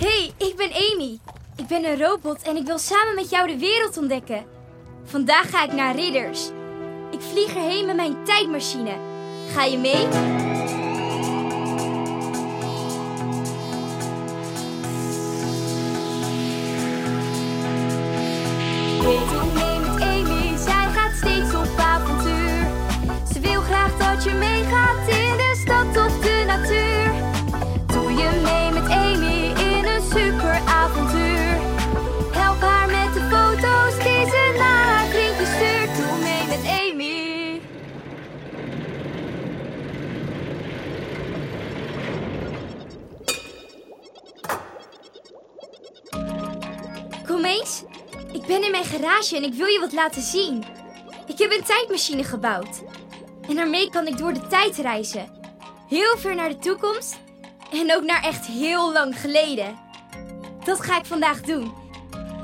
Hey, ik ben Amy. Ik ben een robot en ik wil samen met jou de wereld ontdekken. Vandaag ga ik naar Ridders. Ik vlieg erheen met mijn tijdmachine. Ga je mee? Mijn garage en ik wil je wat laten zien. Ik heb een tijdmachine gebouwd. En daarmee kan ik door de tijd reizen. Heel ver naar de toekomst en ook naar echt heel lang geleden. Dat ga ik vandaag doen.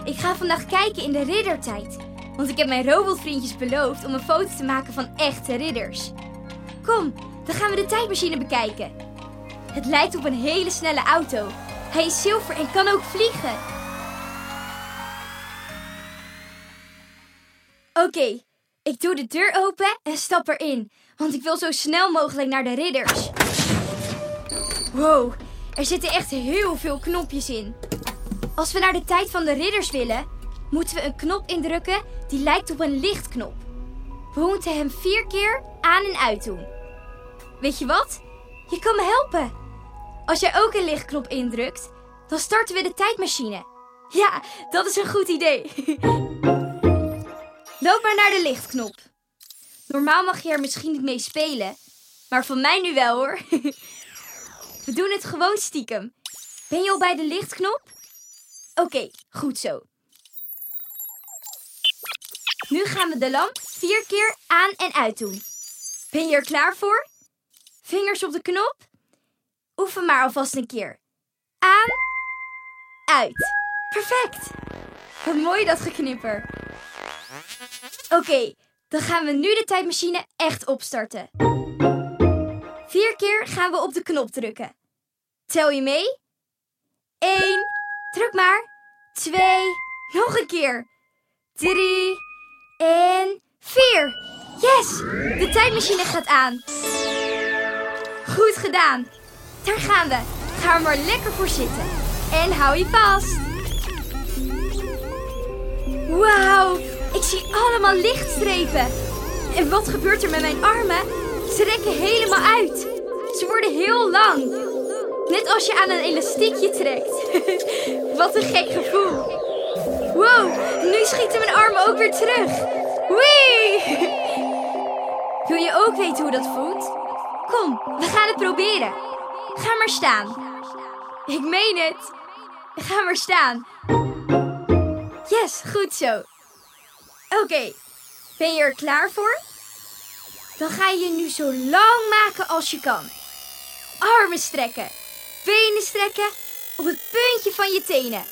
Ik ga vandaag kijken in de riddertijd. Want ik heb mijn robotvriendjes beloofd om een foto te maken van echte ridders. Kom, dan gaan we de tijdmachine bekijken. Het lijkt op een hele snelle auto. Hij is zilver en kan ook vliegen. Oké, ik doe de deur open en stap erin. Want ik wil zo snel mogelijk naar de ridders. Wow, er zitten echt heel veel knopjes in. Als we naar de tijd van de ridders willen, moeten we een knop indrukken die lijkt op een lichtknop. We moeten hem vier keer aan en uit doen. Weet je wat? Je kan me helpen. Als jij ook een lichtknop indrukt, dan starten we de tijdmachine. Ja, dat is een goed idee. Loop maar naar de lichtknop. Normaal mag je er misschien niet mee spelen, maar van mij nu wel hoor. We doen het gewoon stiekem. Ben je al bij de lichtknop? Oké, goed zo. Nu gaan we de lamp vier keer aan en uit doen. Ben je er klaar voor? Vingers op de knop? Oefen maar alvast een keer. Aan, uit. Perfect. Wat mooi dat geknipper. Oké, dan gaan we nu de tijdmachine echt opstarten. Vier keer gaan we op de knop drukken. Tel je mee? Eén, druk maar. Twee, nog een keer. Drie en vier. Yes, de tijdmachine gaat aan. Goed gedaan. Daar gaan we. Ga er maar lekker voor zitten. En hou je vast. Wauw, ik zie allemaal lichtstrepen. En wat gebeurt er met mijn armen? Ze rekken helemaal uit. Ze worden heel lang. Net als je aan een elastiekje trekt. wat een gek gevoel. Wow, nu schieten mijn armen ook weer terug. Wee! Wil je ook weten hoe dat voelt? Kom, we gaan het proberen. Ga maar staan. Ik meen het. Ga maar staan. Yes, goed zo. Oké, ben je er klaar voor? Dan ga je nu zo lang maken als je kan. Armen strekken, benen strekken op het puntje van je tenen.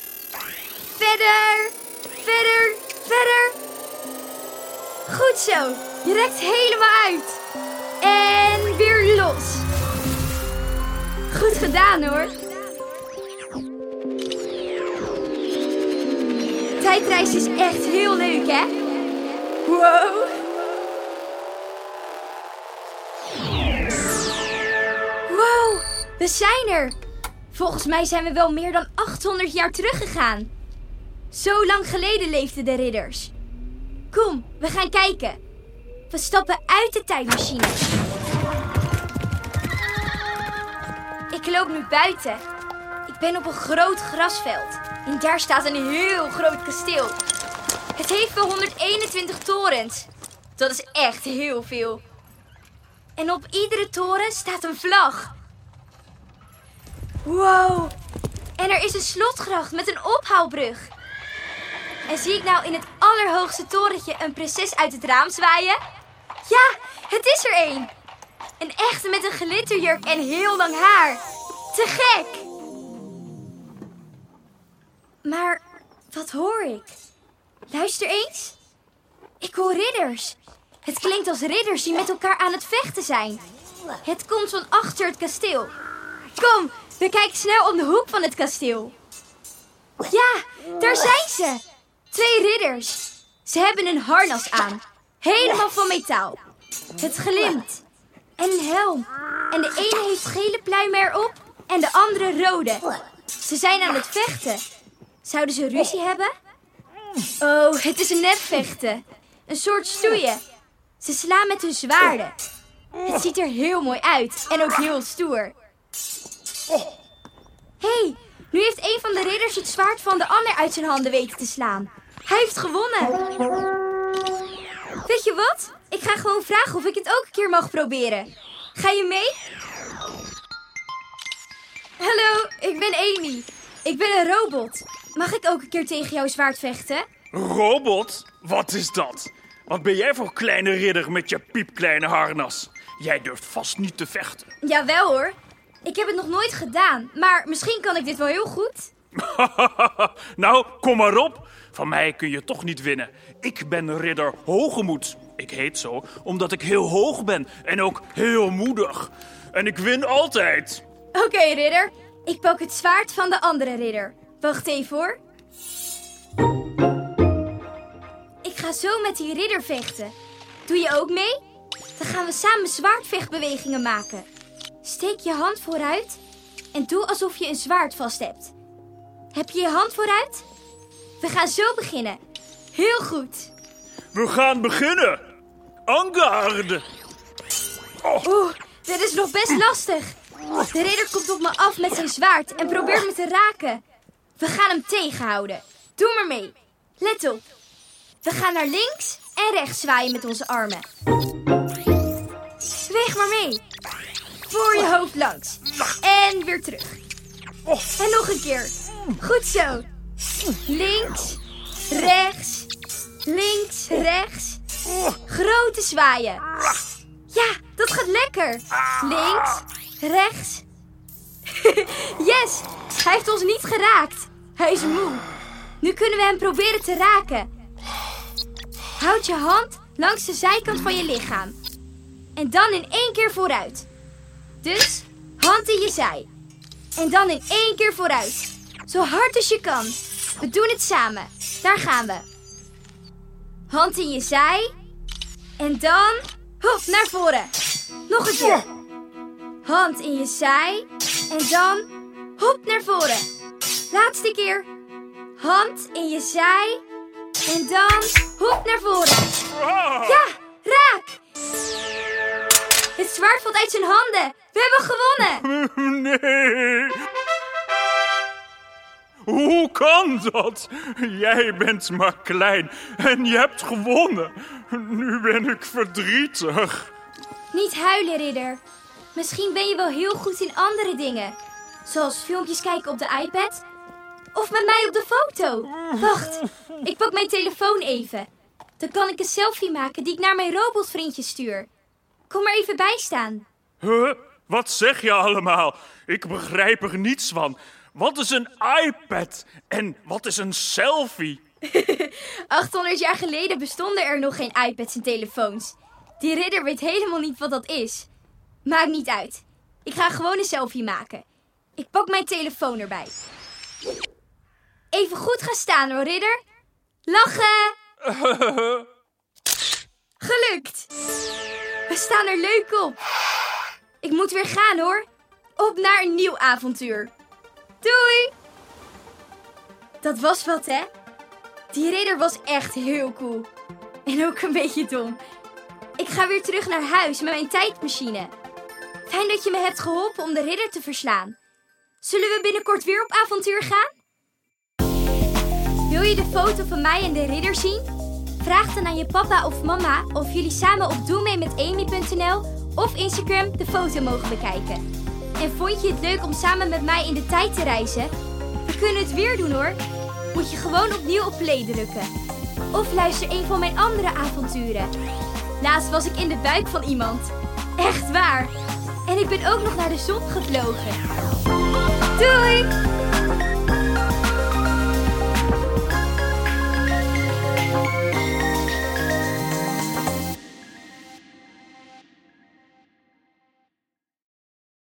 Verder, verder, verder. Goed zo, je rekt helemaal uit. En weer los. Goed gedaan hoor. Tijdreis is echt heel leuk hè? Wow. We zijn er. Volgens mij zijn we wel meer dan 800 jaar teruggegaan. Zo lang geleden leefden de ridders. Kom, we gaan kijken. We stappen uit de tijdmachine. Ik loop nu buiten. Ik ben op een groot grasveld. En daar staat een heel groot kasteel. Het heeft wel 121 torens. Dat is echt heel veel. En op iedere toren staat een vlag. Wow. En er is een slotgracht met een ophaalbrug. En zie ik nou in het allerhoogste torentje een prinses uit het raam zwaaien? Ja, het is er één. Een echte met een glitterjurk en heel lang haar. Te gek! Maar wat hoor ik? Luister eens. Ik hoor ridders. Het klinkt als ridders die met elkaar aan het vechten zijn. Het komt van achter het kasteel. Kom, we kijken snel om de hoek van het kasteel. Ja, daar zijn ze. Twee ridders. Ze hebben een harnas aan. Helemaal van metaal. Het glimt. En een helm. En de ene heeft gele pluimen erop en de andere rode. Ze zijn aan het vechten. Zouden ze ruzie hebben? Oh, het is een nepvechten. Een soort stoeien. Ze slaan met hun zwaarden. Het ziet er heel mooi uit en ook heel stoer. hey, nu heeft een van de ridders het zwaard van de ander uit zijn handen weten te slaan. Hij heeft gewonnen. Weet je wat? Ik ga gewoon vragen of ik het ook een keer mag proberen. Ga je mee? Hallo, ik ben Amy. Ik ben een robot. Mag ik ook een keer tegen jouw zwaard vechten? Robot? Wat is dat? Wat ben jij voor kleine ridder met je piepkleine harnas? Jij durft vast niet te vechten. Jawel hoor. Ik heb het nog nooit gedaan, maar misschien kan ik dit wel heel goed. nou, kom maar op. Van mij kun je toch niet winnen. Ik ben ridder Hogemoed. Ik heet zo omdat ik heel hoog ben en ook heel moedig. En ik win altijd. Oké, ridder. Ik pak het zwaard van de andere ridder. Wacht even hoor. Ik ga zo met die ridder vechten. Doe je ook mee? Dan gaan we samen zwaardvechtbewegingen maken. Steek je hand vooruit en doe alsof je een zwaard vast hebt. Heb je je hand vooruit? We gaan zo beginnen. Heel goed. We gaan beginnen. Angarde. Oeh, dit is nog best lastig. De ridder komt op me af met zijn zwaard en probeert me te raken. We gaan hem tegenhouden. Doe maar mee. Let op. We gaan naar links en rechts zwaaien met onze armen. Beweeg maar mee. Voor je hoofd langs. En weer terug. En nog een keer. Goed zo. Links, rechts, links, rechts. Grote zwaaien. Ja, dat gaat lekker. Links, rechts. yes, hij heeft ons niet geraakt. Hij is moe. Nu kunnen we hem proberen te raken. Houd je hand langs de zijkant van je lichaam. En dan in één keer vooruit. Dus hand in je zij. En dan in één keer vooruit. Zo hard als je kan. We doen het samen. Daar gaan we. Hand in je zij. En dan hop naar voren. Nog een keer. Hand in je zij. En dan hop naar voren. Laatste keer. Hand in je zij. En dan hop naar voren. Ja, raak! Het zwaard valt uit zijn handen. We hebben gewonnen. Nee. Hoe kan dat? Jij bent maar klein en je hebt gewonnen. Nu ben ik verdrietig. Niet huilen, ridder. Misschien ben je wel heel goed in andere dingen. Zoals filmpjes kijken op de iPad. Of met mij op de foto. Wacht, ik pak mijn telefoon even. Dan kan ik een selfie maken die ik naar mijn robotvriendje stuur. Kom er even bij staan. Huh? Wat zeg je allemaal? Ik begrijp er niets van. Wat is een iPad? En wat is een selfie? 800 jaar geleden bestonden er nog geen iPads en telefoons. Die ridder weet helemaal niet wat dat is. Maakt niet uit. Ik ga gewoon een selfie maken. Ik pak mijn telefoon erbij. Even goed gaan staan hoor, ridder. Lachen! Gelukt! We staan er leuk op. Ik moet weer gaan hoor. Op naar een nieuw avontuur. Doei! Dat was wat, hè? Die ridder was echt heel cool. En ook een beetje dom. Ik ga weer terug naar huis met mijn tijdmachine. Fijn dat je me hebt geholpen om de ridder te verslaan. Zullen we binnenkort weer op avontuur gaan? Wil je de foto van mij en de ridder zien? Vraag dan aan je papa of mama of jullie samen op doemeemetamy.nl of Instagram de foto mogen bekijken. En vond je het leuk om samen met mij in de tijd te reizen? We kunnen het weer doen hoor. Moet je gewoon opnieuw op play drukken. Of luister een van mijn andere avonturen. Laatst was ik in de buik van iemand. Echt waar. En ik ben ook nog naar de zon gevlogen. Doei!